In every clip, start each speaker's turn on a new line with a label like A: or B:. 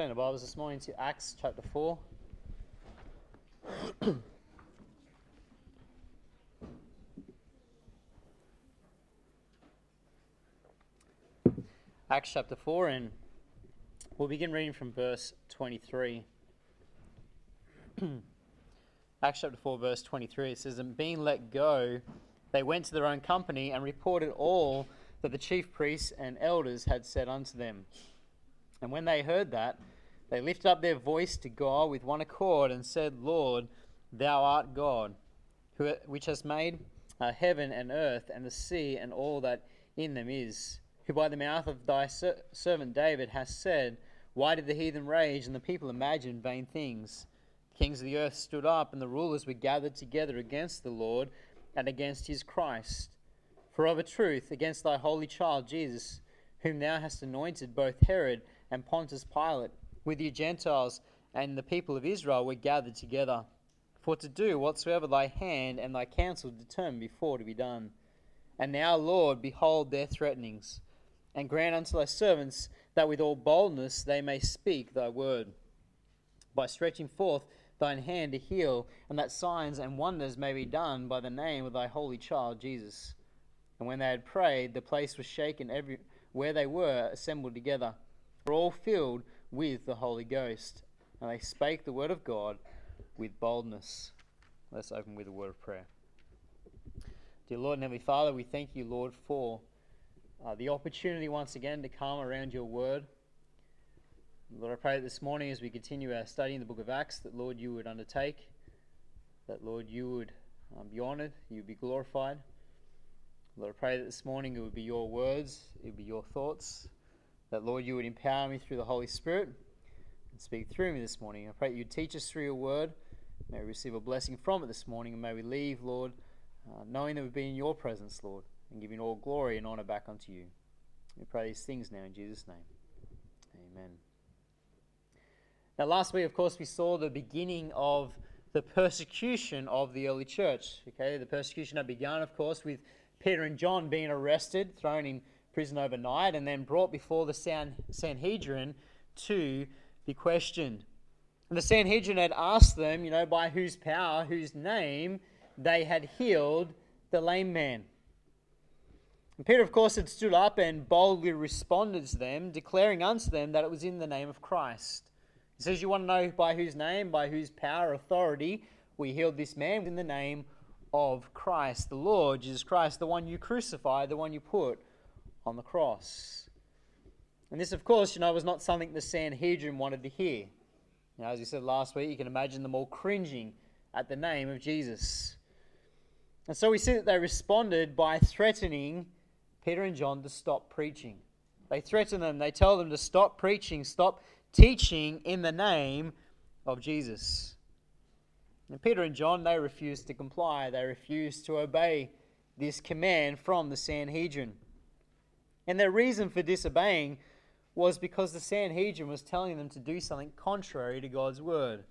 A: Turn the Bibles this morning to Acts chapter 4. Acts chapter 4, and we'll begin reading from verse 23. Acts chapter 4, verse 23, it says, And being let go, they went to their own company and reported all that the chief priests and elders had said unto them. And when they heard that, they lifted up their voice to God with one accord and said, Lord, thou art God, which has made uh, heaven and earth and the sea and all that in them is, who by the mouth of thy ser- servant David hast said, Why did the heathen rage and the people imagine vain things? The kings of the earth stood up, and the rulers were gathered together against the Lord and against his Christ. For of a truth, against thy holy child Jesus, whom thou hast anointed, both Herod and Pontius Pilate with you Gentiles and the people of Israel were gathered together, for to do whatsoever thy hand and thy counsel determined before to be done. And now, Lord, behold their threatenings, and grant unto thy servants that with all boldness they may speak thy word, by stretching forth thine hand to heal, and that signs and wonders may be done by the name of thy holy child Jesus. And when they had prayed, the place was shaken every where they were assembled together, were all filled with the Holy Ghost, and they spake the word of God with boldness. Let's open with a word of prayer. Dear Lord and Heavenly Father, we thank you, Lord, for uh, the opportunity once again to come around your word. Lord, I pray this morning as we continue our study in the book of Acts that, Lord, you would undertake, that, Lord, you would um, be honored, you would be glorified. Lord, I pray that this morning it would be your words, it would be your thoughts, that, Lord, you would empower me through the Holy Spirit and speak through me this morning. I pray that you teach us through your word. May we receive a blessing from it this morning, and may we leave, Lord, uh, knowing that we've been in your presence, Lord, and giving all glory and honor back unto you. We pray these things now in Jesus' name. Amen. Now, last week, of course, we saw the beginning of the persecution of the early church. Okay, the persecution had begun, of course, with Peter and John being arrested, thrown in prison overnight and then brought before the San- Sanhedrin to be questioned. And the Sanhedrin had asked them, you know, by whose power, whose name they had healed the lame man. And Peter, of course, had stood up and boldly responded to them, declaring unto them that it was in the name of Christ. He says, You want to know by whose name, by whose power, authority we healed this man? In the name of Christ, the Lord, Jesus Christ, the one you crucified, the one you put on the cross. And this, of course, you know, was not something the Sanhedrin wanted to hear. You know, as you said last week, you can imagine them all cringing at the name of Jesus. And so we see that they responded by threatening Peter and John to stop preaching. They threaten them, they tell them to stop preaching, stop teaching in the name of Jesus. And Peter and John, they refused to comply, they refused to obey this command from the Sanhedrin. And their reason for disobeying was because the Sanhedrin was telling them to do something contrary to God's word.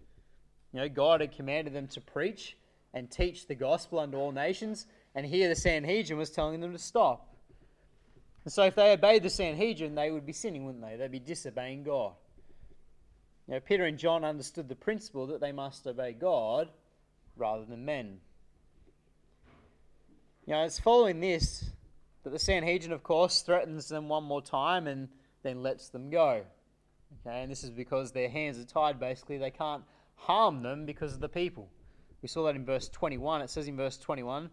A: You know, God had commanded them to preach and teach the gospel unto all nations, and here the Sanhedrin was telling them to stop. And so if they obeyed the Sanhedrin, they would be sinning, wouldn't they? They'd be disobeying God. You know, Peter and John understood the principle that they must obey God rather than men. You know, it's following this but the Sanhedrin, of course, threatens them one more time and then lets them go. Okay, and this is because their hands are tied, basically. They can't harm them because of the people. We saw that in verse 21. It says in verse 21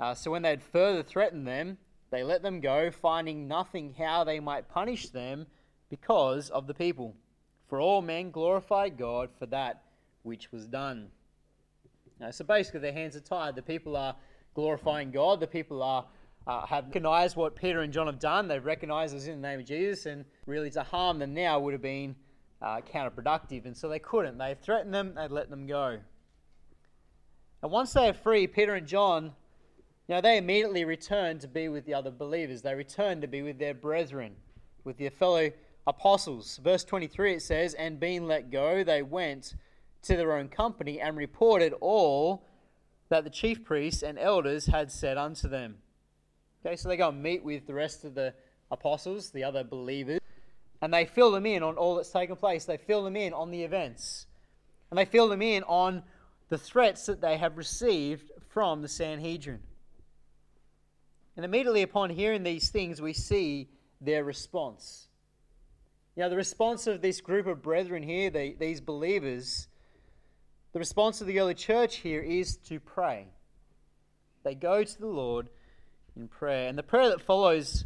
A: uh, So when they had further threatened them, they let them go, finding nothing how they might punish them because of the people. For all men glorified God for that which was done. Now, so basically, their hands are tied. The people are glorifying God, the people are uh, have recognized what Peter and John have done. They've recognized us in the name of Jesus, and really to harm them now would have been uh, counterproductive. And so they couldn't. They threatened them, they let them go. And once they are free, Peter and John, you know, they immediately return to be with the other believers. They return to be with their brethren, with their fellow apostles. Verse 23 it says, And being let go, they went to their own company and reported all that the chief priests and elders had said unto them. Okay, so they go and meet with the rest of the apostles, the other believers, and they fill them in on all that's taken place. They fill them in on the events, and they fill them in on the threats that they have received from the Sanhedrin. And immediately upon hearing these things, we see their response. You know, the response of this group of brethren here, the, these believers, the response of the early church here is to pray. They go to the Lord in prayer. And the prayer that follows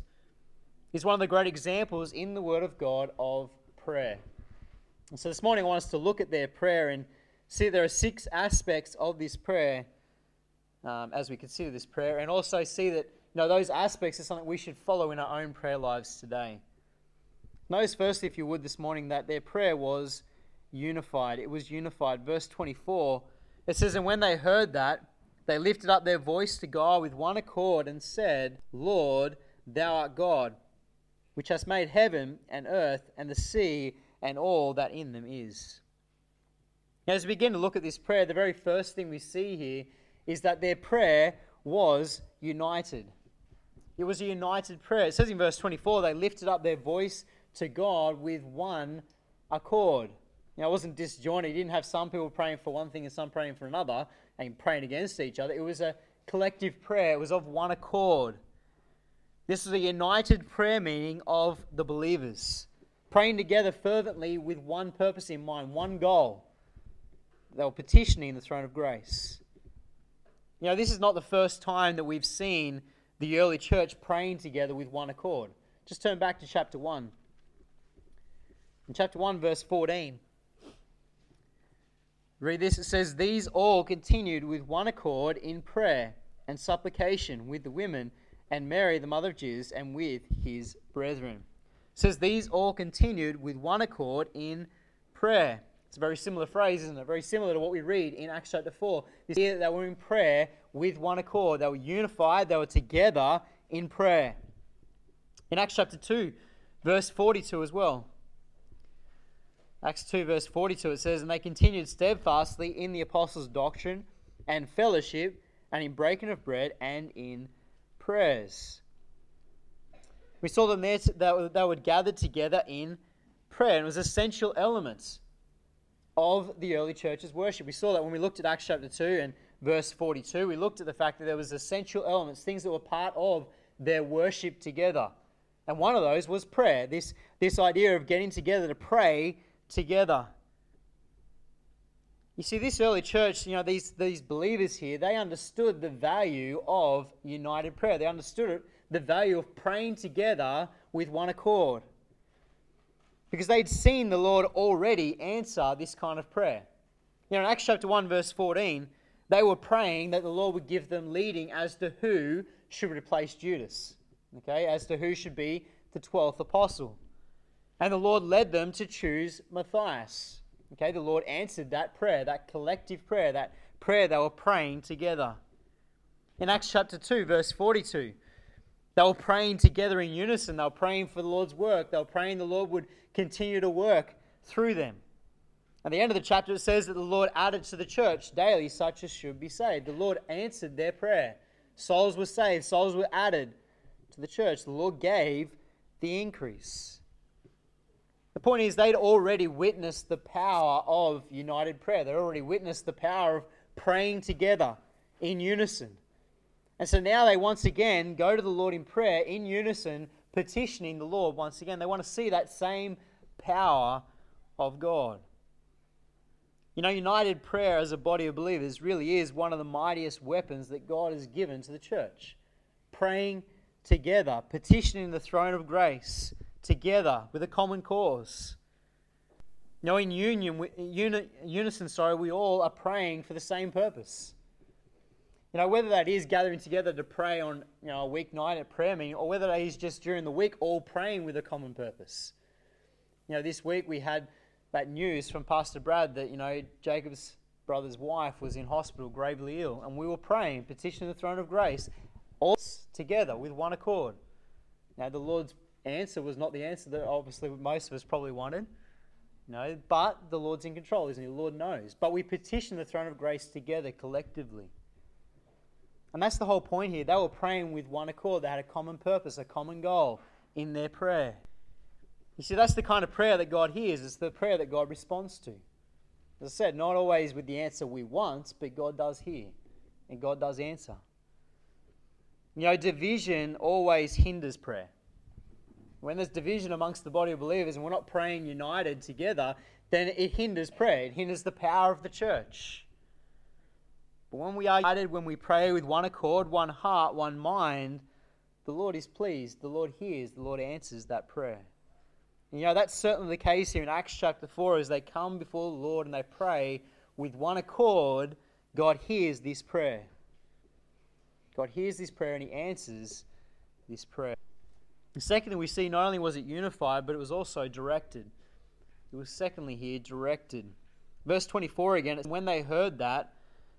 A: is one of the great examples in the Word of God of prayer. And so this morning I want us to look at their prayer and see there are six aspects of this prayer um, as we consider this prayer, and also see that you know, those aspects are something we should follow in our own prayer lives today. Notice, firstly, if you would, this morning that their prayer was unified. It was unified. Verse 24, it says, And when they heard that, they lifted up their voice to God with one accord and said, Lord, thou art God, which hast made heaven and earth and the sea and all that in them is. Now, as we begin to look at this prayer, the very first thing we see here is that their prayer was united. It was a united prayer. It says in verse 24, they lifted up their voice to God with one accord. Now, it wasn't disjointed. You didn't have some people praying for one thing and some praying for another and praying against each other. It was a collective prayer, it was of one accord. This was a united prayer meeting of the believers, praying together fervently with one purpose in mind, one goal. They were petitioning the throne of grace. You know, this is not the first time that we've seen the early church praying together with one accord. Just turn back to chapter 1. In chapter 1, verse 14. Read this it says, These all continued with one accord in prayer and supplication with the women and Mary, the mother of Jesus, and with his brethren. It says, These all continued with one accord in prayer. It's a very similar phrase, isn't it? Very similar to what we read in Acts chapter 4. This idea that they were in prayer with one accord. They were unified, they were together in prayer. In Acts chapter 2, verse 42 as well. Acts 2, verse 42, it says, And they continued steadfastly in the apostles' doctrine and fellowship, and in breaking of bread and in prayers. We saw them there, that they would gather together in prayer, and it was essential elements of the early church's worship. We saw that when we looked at Acts chapter 2 and verse 42. We looked at the fact that there was essential elements, things that were part of their worship together. And one of those was prayer. This, this idea of getting together to pray together. You see, this early church, you know, these, these believers here, they understood the value of united prayer. They understood it, the value of praying together with one accord. Because they'd seen the Lord already answer this kind of prayer. You know, in Acts chapter 1, verse 14, they were praying that the Lord would give them leading as to who should replace Judas, okay, as to who should be the 12th apostle. And the Lord led them to choose Matthias. Okay, the Lord answered that prayer, that collective prayer, that prayer they were praying together. In Acts chapter 2, verse 42, they were praying together in unison. They were praying for the Lord's work. They were praying the Lord would continue to work through them. At the end of the chapter, it says that the Lord added to the church daily such as should be saved. The Lord answered their prayer. Souls were saved, souls were added to the church. The Lord gave the increase. The point is, they'd already witnessed the power of united prayer. They'd already witnessed the power of praying together in unison. And so now they once again go to the Lord in prayer in unison, petitioning the Lord once again. They want to see that same power of God. You know, united prayer as a body of believers really is one of the mightiest weapons that God has given to the church. Praying together, petitioning the throne of grace, together with a common cause. Now, in union, unison, sorry, we all are praying for the same purpose. You know, whether that is gathering together to pray on you know, a weeknight at prayer meeting, or whether that is just during the week, all praying with a common purpose. You know, this week we had that news from Pastor Brad that, you know, Jacob's brother's wife was in hospital, gravely ill, and we were praying, petitioning the throne of grace, all together with one accord. Now, the Lord's answer was not the answer that obviously most of us probably wanted. no. but the Lord's in control, isn't he? The Lord knows. But we petition the throne of grace together collectively. And that's the whole point here. They were praying with one accord. They had a common purpose, a common goal in their prayer. You see, that's the kind of prayer that God hears. It's the prayer that God responds to. As I said, not always with the answer we want, but God does hear and God does answer. You know, division always hinders prayer when there's division amongst the body of believers and we're not praying united together, then it hinders prayer. It hinders the power of the church. But when we are united, when we pray with one accord, one heart, one mind, the Lord is pleased, the Lord hears, the Lord answers that prayer. And you know, that's certainly the case here in Acts chapter 4 as they come before the Lord and they pray with one accord, God hears this prayer. God hears this prayer and He answers this prayer. And secondly, we see not only was it unified, but it was also directed. It was secondly here directed. Verse 24 again, when they heard that,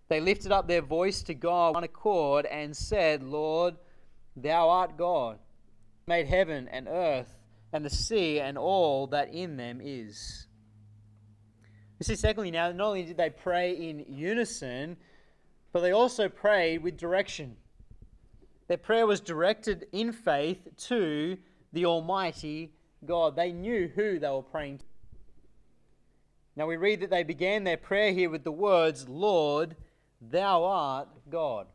A: they lifted up their voice to God one accord and said, Lord, thou art God, made heaven and earth and the sea and all that in them is. You see, secondly, now, not only did they pray in unison, but they also prayed with direction. Their prayer was directed in faith to the Almighty God. They knew who they were praying to. Now we read that they began their prayer here with the words, Lord, thou art God.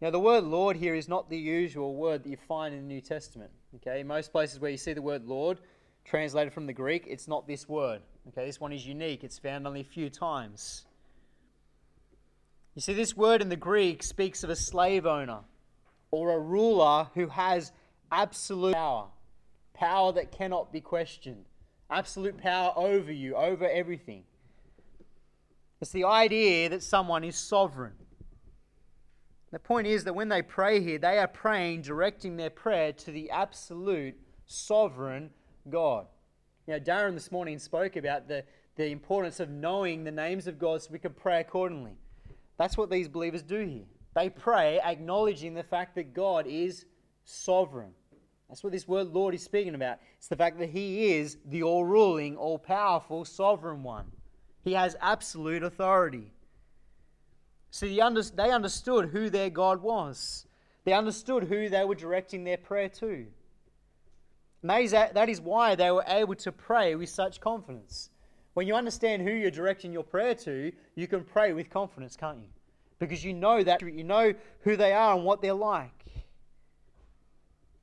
A: Now, the word Lord here is not the usual word that you find in the New Testament. Okay, most places where you see the word Lord translated from the Greek, it's not this word. Okay, this one is unique, it's found only a few times. You see, this word in the Greek speaks of a slave owner or a ruler who has absolute power, power that cannot be questioned, absolute power over you, over everything. It's the idea that someone is sovereign. The point is that when they pray here, they are praying, directing their prayer to the absolute sovereign God. You know, Darren this morning spoke about the, the importance of knowing the names of God so we can pray accordingly. That's what these believers do here. They pray acknowledging the fact that God is sovereign. That's what this word Lord is speaking about. It's the fact that He is the all ruling, all powerful, sovereign one. He has absolute authority. See, they understood who their God was, they understood who they were directing their prayer to. And that is why they were able to pray with such confidence. When you understand who you're directing your prayer to, you can pray with confidence, can't you? Because you know that, you know who they are and what they're like.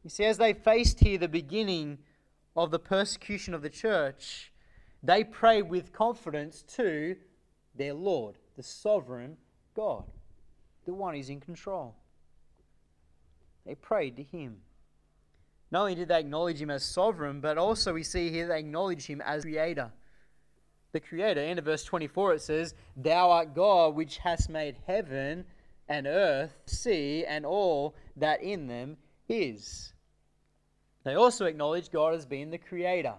A: You see, as they faced here the beginning of the persecution of the church, they prayed with confidence to their Lord, the sovereign God, the one who's in control. They prayed to Him. Not only did they acknowledge Him as sovereign, but also we see here they acknowledge Him as creator the Creator. in verse 24, it says, Thou art God which hast made heaven and earth, sea, and all that in them is. They also acknowledge God as being the Creator,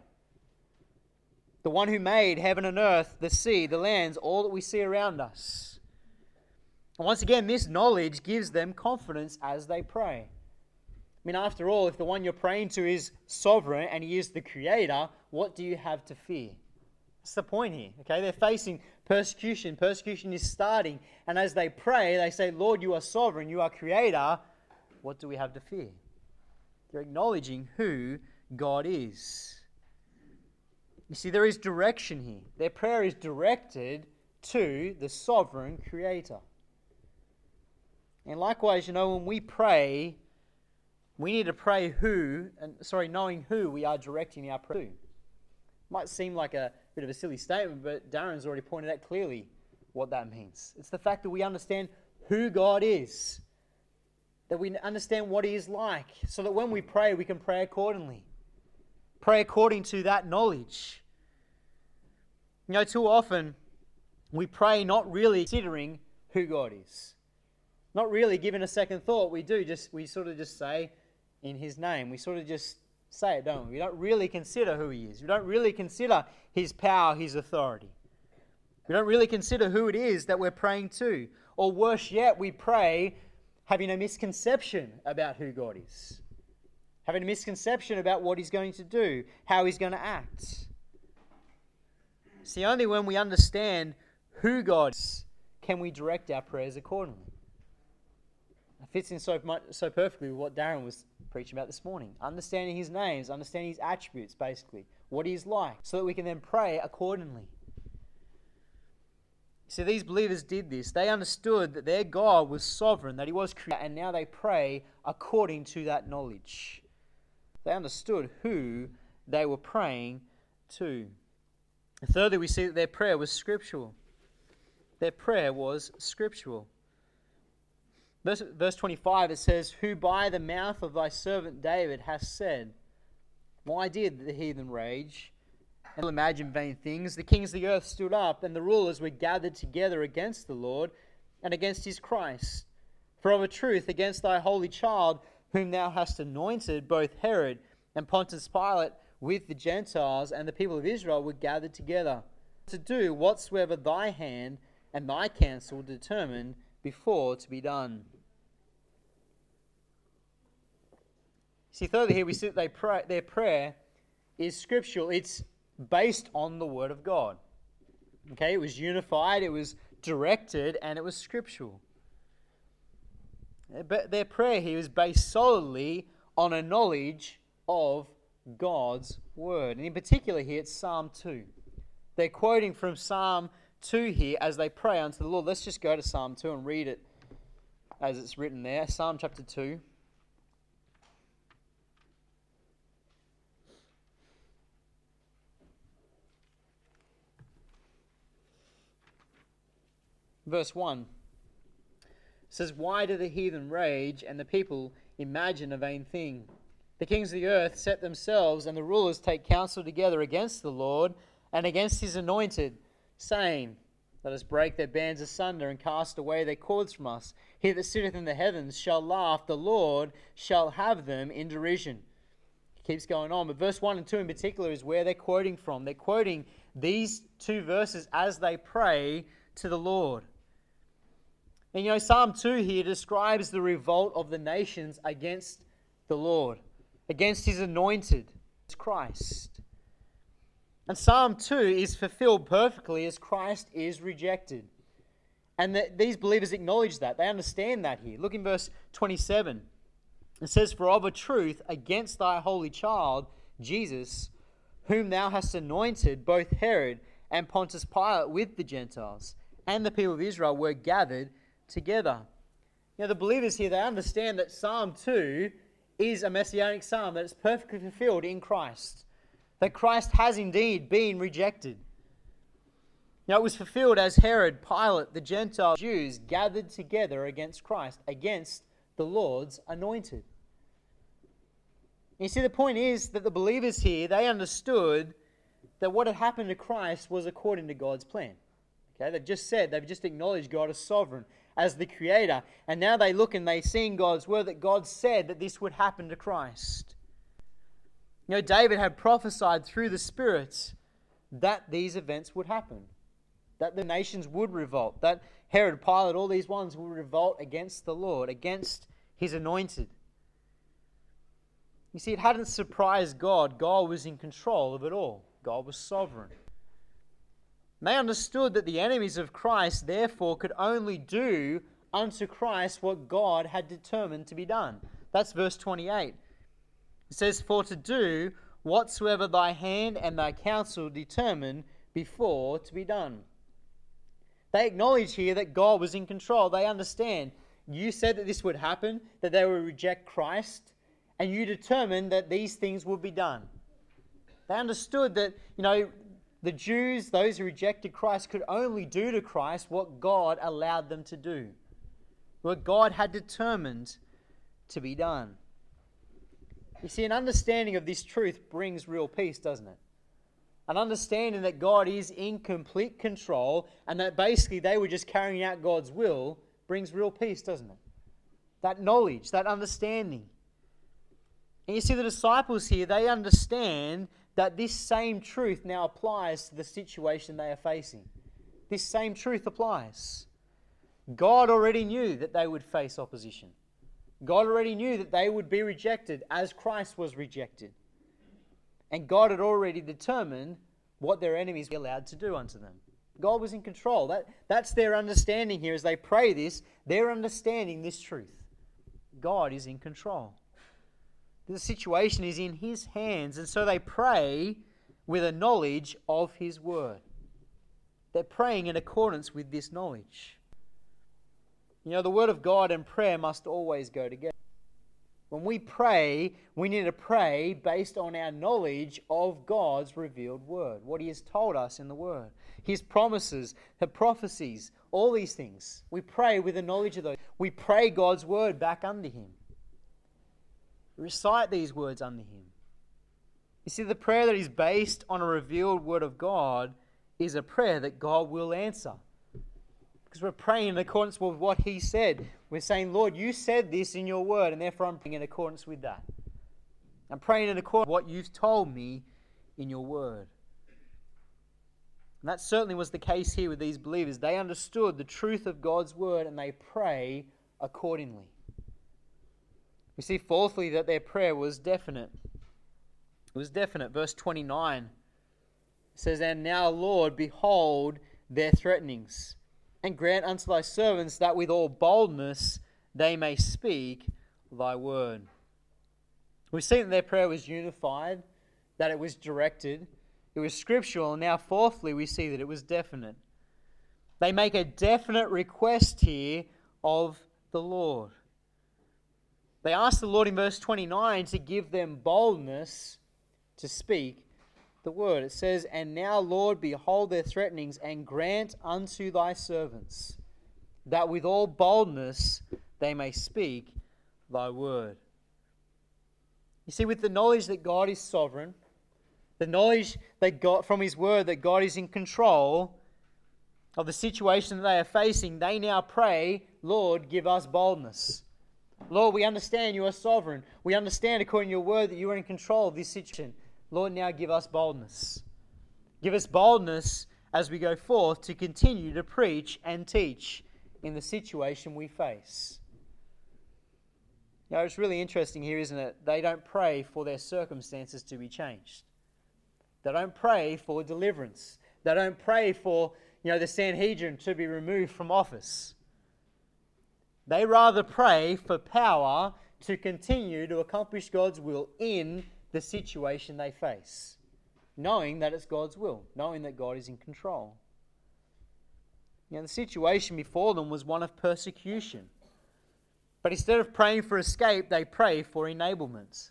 A: the one who made heaven and earth, the sea, the lands, all that we see around us. And once again, this knowledge gives them confidence as they pray. I mean, after all, if the one you're praying to is sovereign and he is the creator, what do you have to fear? the point here. Okay, they're facing persecution. Persecution is starting. And as they pray, they say, Lord, you are sovereign, you are creator. What do we have to fear? They're acknowledging who God is. You see, there is direction here. Their prayer is directed to the sovereign creator. And likewise, you know, when we pray, we need to pray who, and sorry, knowing who we are directing our prayer to. Might seem like a bit of a silly statement, but Darren's already pointed out clearly what that means. It's the fact that we understand who God is, that we understand what He is like, so that when we pray, we can pray accordingly, pray according to that knowledge. You know, too often we pray not really considering who God is, not really giving a second thought. We do just, we sort of just say, in His name, we sort of just say it, don't we? We don't really consider who he is. We don't really consider his power, his authority. We don't really consider who it is that we're praying to. Or worse yet, we pray having a misconception about who God is, having a misconception about what he's going to do, how he's going to act. See, only when we understand who God is can we direct our prayers accordingly. It fits in so, much, so perfectly with what Darren was preaching about this morning. Understanding his names, understanding his attributes, basically, what he is like, so that we can then pray accordingly. See, these believers did this. They understood that their God was sovereign, that he was creator, and now they pray according to that knowledge. They understood who they were praying to. And thirdly, we see that their prayer was scriptural. Their prayer was scriptural. Verse, verse 25, it says, Who by the mouth of thy servant David hath said, Why did the heathen rage and imagine vain things? The kings of the earth stood up, and the rulers were gathered together against the Lord and against his Christ. For of a truth, against thy holy child, whom thou hast anointed, both Herod and Pontius Pilate with the Gentiles and the people of Israel were gathered together to do whatsoever thy hand and thy counsel determined before to be done. See, thirdly, here we see that pray, their prayer is scriptural. It's based on the Word of God. Okay, it was unified, it was directed, and it was scriptural. Uh, but their prayer here is based solely on a knowledge of God's Word. And in particular, here it's Psalm 2. They're quoting from Psalm 2 here as they pray unto the Lord. Let's just go to Psalm 2 and read it as it's written there. Psalm chapter 2. Verse 1 says, Why do the heathen rage and the people imagine a vain thing? The kings of the earth set themselves, and the rulers take counsel together against the Lord and against his anointed saying, Let us break their bands asunder and cast away their cords from us. He that sitteth in the heavens shall laugh, the Lord shall have them in derision. It keeps going on, but verse 1 and 2 in particular is where they're quoting from. They're quoting these two verses as they pray to the Lord. And you know, Psalm 2 here describes the revolt of the nations against the Lord, against his anointed, Christ. And Psalm 2 is fulfilled perfectly as Christ is rejected. And the, these believers acknowledge that. They understand that here. Look in verse 27. It says, For of a truth, against thy holy child, Jesus, whom thou hast anointed, both Herod and Pontius Pilate with the Gentiles and the people of Israel were gathered together. You know the believers here, they understand that Psalm 2 is a messianic psalm that is perfectly fulfilled in Christ that Christ has indeed been rejected. Now it was fulfilled as Herod, Pilate, the Gentile Jews gathered together against Christ, against the Lord's anointed. You see, the point is that the believers here, they understood that what had happened to Christ was according to God's plan. Okay, they've just said, they've just acknowledged God as sovereign, as the creator. And now they look and they see in God's word that God said that this would happen to Christ. You know, David had prophesied through the Spirit that these events would happen, that the nations would revolt, that Herod, Pilate, all these ones would revolt against the Lord, against his anointed. You see, it hadn't surprised God. God was in control of it all, God was sovereign. they understood that the enemies of Christ, therefore, could only do unto Christ what God had determined to be done. That's verse 28. It says, For to do whatsoever thy hand and thy counsel determine before to be done. They acknowledge here that God was in control. They understand. You said that this would happen, that they would reject Christ, and you determined that these things would be done. They understood that, you know, the Jews, those who rejected Christ, could only do to Christ what God allowed them to do, what God had determined to be done. You see, an understanding of this truth brings real peace, doesn't it? An understanding that God is in complete control and that basically they were just carrying out God's will brings real peace, doesn't it? That knowledge, that understanding. And you see, the disciples here, they understand that this same truth now applies to the situation they are facing. This same truth applies. God already knew that they would face opposition. God already knew that they would be rejected as Christ was rejected. And God had already determined what their enemies were allowed to do unto them. God was in control. That, that's their understanding here as they pray this. They're understanding this truth. God is in control. The situation is in His hands, and so they pray with a knowledge of His word. They're praying in accordance with this knowledge. You know, the Word of God and prayer must always go together. When we pray, we need to pray based on our knowledge of God's revealed Word, what He has told us in the Word, His promises, the prophecies, all these things. We pray with the knowledge of those. We pray God's Word back under Him. Recite these words under Him. You see, the prayer that is based on a revealed Word of God is a prayer that God will answer. Because we're praying in accordance with what He said. We're saying, Lord, you said this in your word, and therefore I'm praying in accordance with that. I'm praying in accordance with what you've told me in your word. And that certainly was the case here with these believers. They understood the truth of God's word and they pray accordingly. We see, fourthly, that their prayer was definite. It was definite. Verse 29 says, And now, Lord, behold their threatenings and grant unto thy servants that with all boldness they may speak thy word. We've seen that their prayer was unified, that it was directed, it was scriptural, and now, fourthly, we see that it was definite. They make a definite request here of the Lord. They ask the Lord in verse 29 to give them boldness to speak the word. It says, And now, Lord, behold their threatenings, and grant unto thy servants that with all boldness they may speak thy word. You see, with the knowledge that God is sovereign, the knowledge they got from his word that God is in control of the situation that they are facing, they now pray, Lord, give us boldness. Lord, we understand you are sovereign. We understand, according to your word, that you are in control of this situation. Lord, now give us boldness. Give us boldness as we go forth to continue to preach and teach in the situation we face. Now, it's really interesting here, isn't it? They don't pray for their circumstances to be changed. They don't pray for deliverance. They don't pray for, you know, the Sanhedrin to be removed from office. They rather pray for power to continue to accomplish God's will in the situation they face, knowing that it's God's will, knowing that God is in control. You know, the situation before them was one of persecution. But instead of praying for escape, they pray for enablements.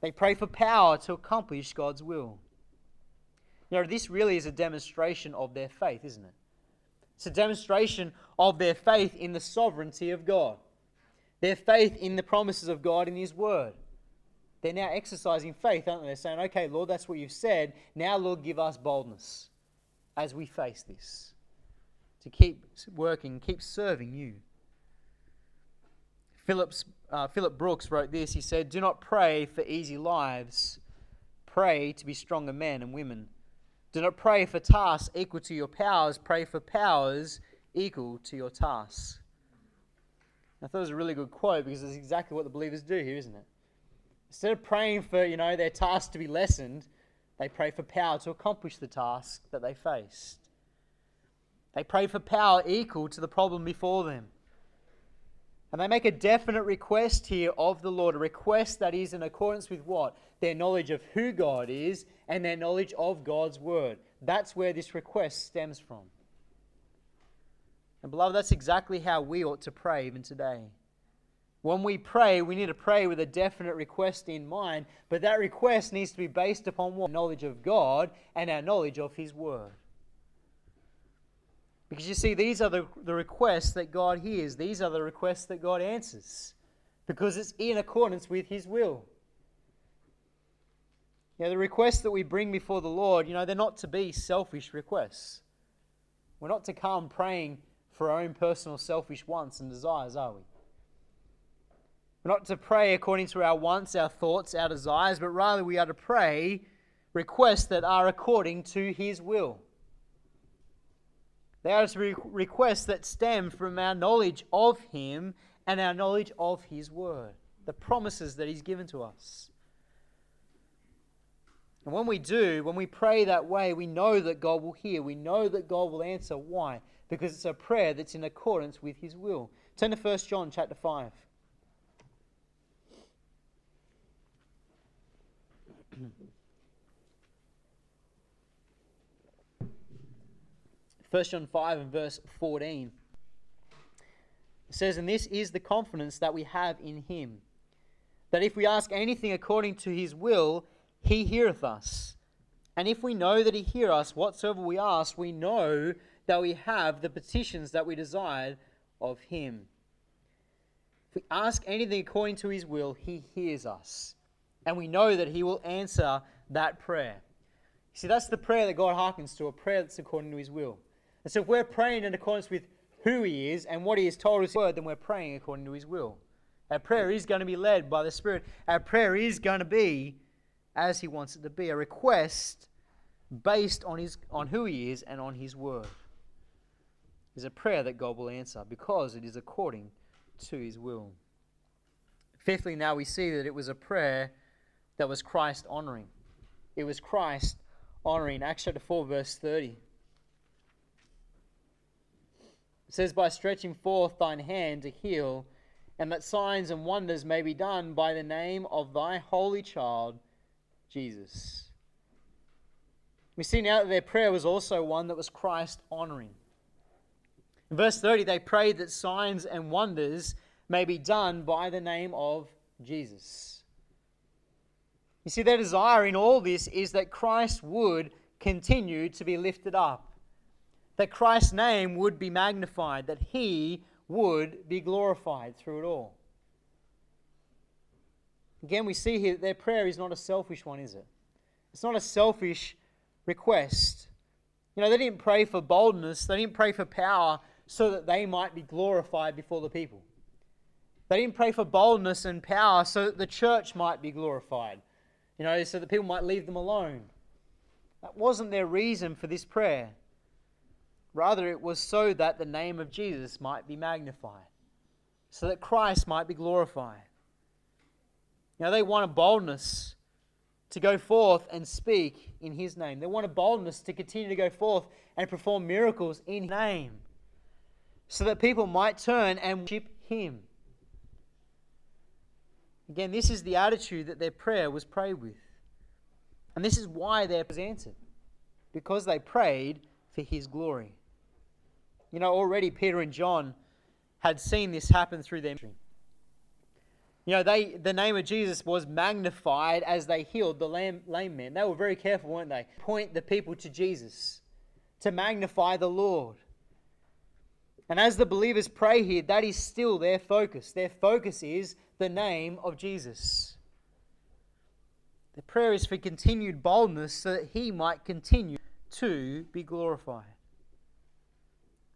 A: They pray for power to accomplish God's will. You know, this really is a demonstration of their faith, isn't it? It's a demonstration of their faith in the sovereignty of God, their faith in the promises of God in His Word, they're now exercising faith, aren't they? They're saying, okay, Lord, that's what you've said. Now, Lord, give us boldness as we face this to keep working, keep serving you. Phillips, uh, Philip Brooks wrote this. He said, Do not pray for easy lives, pray to be stronger men and women. Do not pray for tasks equal to your powers, pray for powers equal to your tasks. I thought it was a really good quote because it's exactly what the believers do here, isn't it? Instead of praying for, you know, their task to be lessened, they pray for power to accomplish the task that they faced. They pray for power equal to the problem before them. And they make a definite request here of the Lord, a request that is in accordance with what? Their knowledge of who God is and their knowledge of God's word. That's where this request stems from. And, beloved, that's exactly how we ought to pray even today. When we pray, we need to pray with a definite request in mind, but that request needs to be based upon what? Knowledge of God and our knowledge of His Word. Because you see, these are the, the requests that God hears, these are the requests that God answers, because it's in accordance with His will. You know, the requests that we bring before the Lord, you know, they're not to be selfish requests. We're not to come praying for our own personal selfish wants and desires, are we? We're not to pray according to our wants, our thoughts, our desires, but rather we are to pray requests that are according to His will. They are requests that stem from our knowledge of Him and our knowledge of His Word, the promises that He's given to us. And when we do, when we pray that way, we know that God will hear. We know that God will answer. Why? Because it's a prayer that's in accordance with His will. Turn to 1 John chapter 5. 1 John 5 and verse 14. It says, And this is the confidence that we have in him, that if we ask anything according to his will, he heareth us. And if we know that he hear us, whatsoever we ask, we know that we have the petitions that we desired of him. If we ask anything according to his will, he hears us. And we know that he will answer that prayer. See, that's the prayer that God hearkens to, a prayer that's according to his will. And so if we're praying in accordance with who He is and what He has told us, word, then we're praying according to His will. Our prayer is going to be led by the Spirit. Our prayer is going to be as He wants it to be a request based on, his, on who He is and on His word. It's a prayer that God will answer because it is according to His will. Fifthly, now we see that it was a prayer that was Christ honoring. It was Christ honoring. Acts chapter 4, verse 30. It says, By stretching forth thine hand to heal, and that signs and wonders may be done by the name of thy holy child, Jesus. We see now that their prayer was also one that was Christ honoring. In verse 30, they prayed that signs and wonders may be done by the name of Jesus. You see, their desire in all this is that Christ would continue to be lifted up that Christ's name would be magnified, that he would be glorified through it all. Again, we see here that their prayer is not a selfish one, is it? It's not a selfish request. You know, they didn't pray for boldness, they didn't pray for power so that they might be glorified before the people. They didn't pray for boldness and power so that the church might be glorified, you know, so that people might leave them alone. That wasn't their reason for this prayer. Rather, it was so that the name of Jesus might be magnified, so that Christ might be glorified. Now, they want a boldness to go forth and speak in His name. They want a boldness to continue to go forth and perform miracles in His name, so that people might turn and worship Him. Again, this is the attitude that their prayer was prayed with. And this is why they're was answered, because they prayed for His glory. You know, already Peter and John had seen this happen through their ministry. You know, they the name of Jesus was magnified as they healed the lame, lame man. They were very careful, weren't they? Point the people to Jesus, to magnify the Lord. And as the believers pray here, that is still their focus. Their focus is the name of Jesus. The prayer is for continued boldness so that he might continue to be glorified.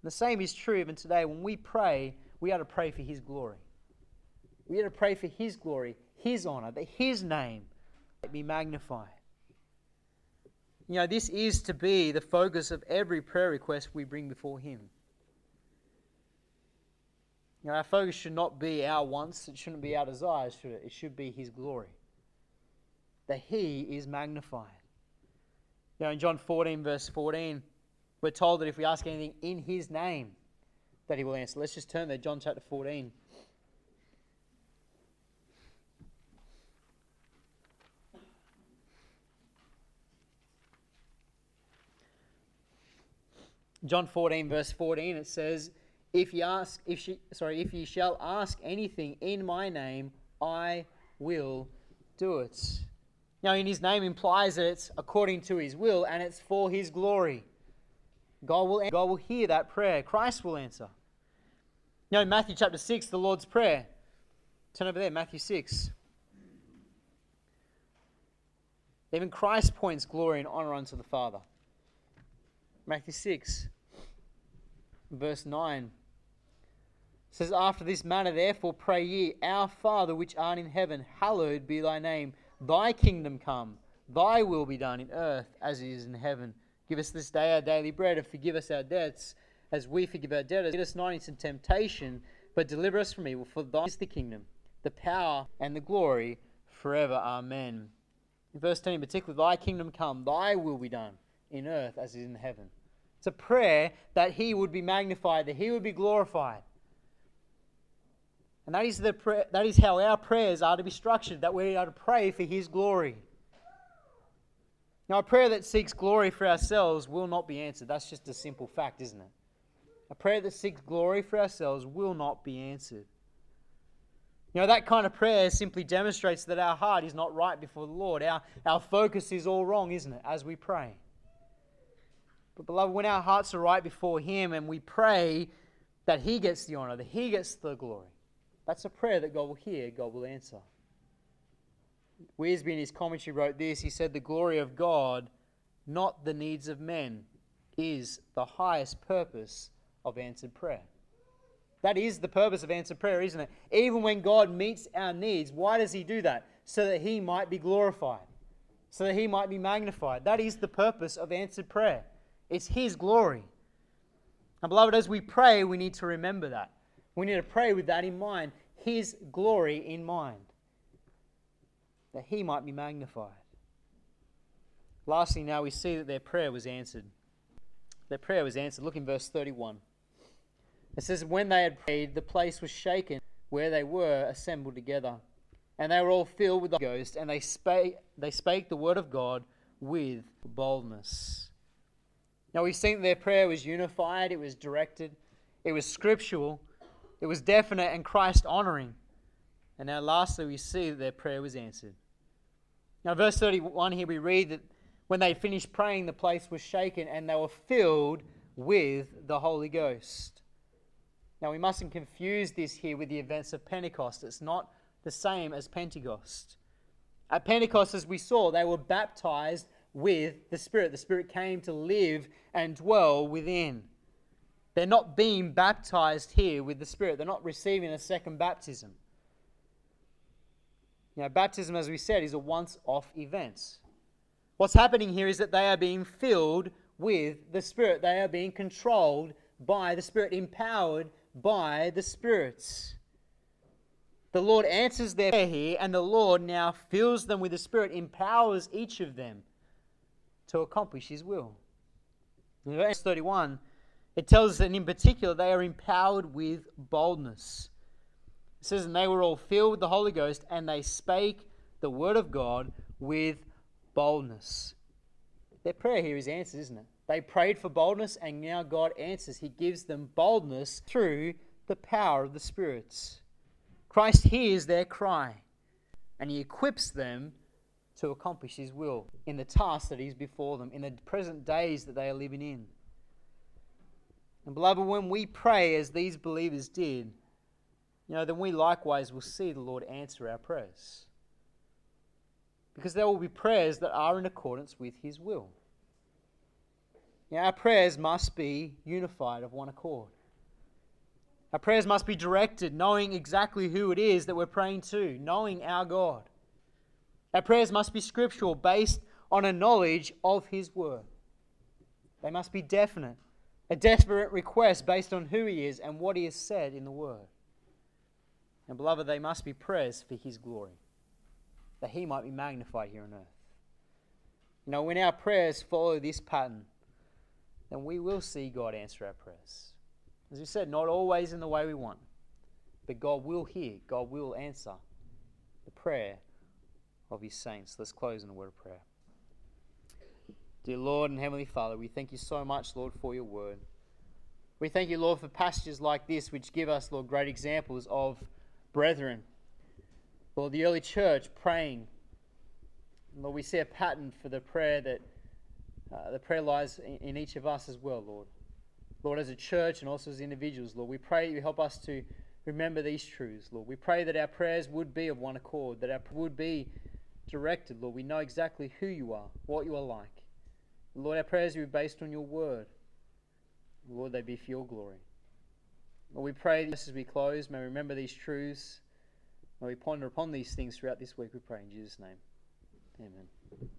A: The same is true even today. When we pray, we are to pray for His glory. We are to pray for His glory, His honor, that His name might be magnified. You know, this is to be the focus of every prayer request we bring before Him. You know, our focus should not be our wants, it shouldn't be our desires, should it? It should be His glory. That He is magnified. You know, in John 14, verse 14, we're told that if we ask anything in his name, that he will answer. Let's just turn there, John chapter 14. John 14 verse 14 it says if you ask if she sorry if you shall ask anything in my name I will do it. Now in his name implies that it's according to his will and it's for his glory. God will, God will hear that prayer. Christ will answer. You know, Matthew chapter 6, the Lord's Prayer. Turn over there, Matthew 6. Even Christ points glory and honor unto the Father. Matthew 6, verse 9 says, After this manner, therefore, pray ye, Our Father which art in heaven, hallowed be thy name. Thy kingdom come, thy will be done in earth as it is in heaven. Give us this day our daily bread and forgive us our debts as we forgive our debtors. Lead us not into temptation, but deliver us from evil. For thine is the kingdom, the power, and the glory forever. Amen. In verse 10 in particular, thy kingdom come, thy will be done in earth as it is in heaven. It's a prayer that he would be magnified, that he would be glorified. And that is, the that is how our prayers are to be structured, that we are to pray for his glory. Now, a prayer that seeks glory for ourselves will not be answered. That's just a simple fact, isn't it? A prayer that seeks glory for ourselves will not be answered. You know, that kind of prayer simply demonstrates that our heart is not right before the Lord. Our, our focus is all wrong, isn't it, as we pray? But, beloved, when our hearts are right before Him and we pray that He gets the honor, that He gets the glory, that's a prayer that God will hear, God will answer. Wiersbe in his commentary wrote this. He said, The glory of God, not the needs of men, is the highest purpose of answered prayer. That is the purpose of answered prayer, isn't it? Even when God meets our needs, why does He do that? So that He might be glorified, so that He might be magnified. That is the purpose of answered prayer. It's His glory. And, beloved, as we pray, we need to remember that. We need to pray with that in mind, His glory in mind that he might be magnified. Lastly, now we see that their prayer was answered. Their prayer was answered. Look in verse 31. It says, When they had prayed, the place was shaken where they were assembled together. And they were all filled with the Ghost, and they spake, they spake the word of God with boldness. Now we've seen that their prayer was unified, it was directed, it was scriptural, it was definite and Christ honoring. And now, lastly, we see that their prayer was answered. Now, verse 31 here we read that when they finished praying, the place was shaken and they were filled with the Holy Ghost. Now, we mustn't confuse this here with the events of Pentecost. It's not the same as Pentecost. At Pentecost, as we saw, they were baptized with the Spirit. The Spirit came to live and dwell within. They're not being baptized here with the Spirit, they're not receiving a second baptism. Now, baptism, as we said, is a once off event. What's happening here is that they are being filled with the Spirit, they are being controlled by the Spirit, empowered by the Spirit. The Lord answers their prayer here, and the Lord now fills them with the Spirit, empowers each of them to accomplish His will. In verse 31, it tells us that in particular they are empowered with boldness. It says, And they were all filled with the Holy Ghost, and they spake the word of God with boldness. Their prayer here is answered, isn't it? They prayed for boldness, and now God answers. He gives them boldness through the power of the spirits. Christ hears their cry, and he equips them to accomplish his will in the task that is before them, in the present days that they are living in. And beloved, when we pray as these believers did, you know, then we likewise will see the Lord answer our prayers. Because there will be prayers that are in accordance with His will. You know, our prayers must be unified of one accord. Our prayers must be directed, knowing exactly who it is that we're praying to, knowing our God. Our prayers must be scriptural, based on a knowledge of His Word. They must be definite, a desperate request based on who He is and what He has said in the Word. And beloved, they must be prayers for his glory, that he might be magnified here on earth. You know, when our prayers follow this pattern, then we will see God answer our prayers. As we said, not always in the way we want, but God will hear, God will answer the prayer of his saints. Let's close in a word of prayer. Dear Lord and Heavenly Father, we thank you so much, Lord, for your word. We thank you, Lord, for passages like this, which give us, Lord, great examples of brethren. Lord, the early church praying. Lord, we see a pattern for the prayer that uh, the prayer lies in, in, each of us as well, Lord. Lord, as a church and also as individuals, Lord, we pray you help us to remember these truths, Lord. We pray that our prayers would be of one accord, that our would be directed, Lord. We know exactly who you are, what you are like. Lord, our prayers will be based on your word. Lord, they be for your glory. Well, we pray this as we close. May we remember these truths. May we ponder upon these things throughout this week, we pray in Jesus' name. Amen.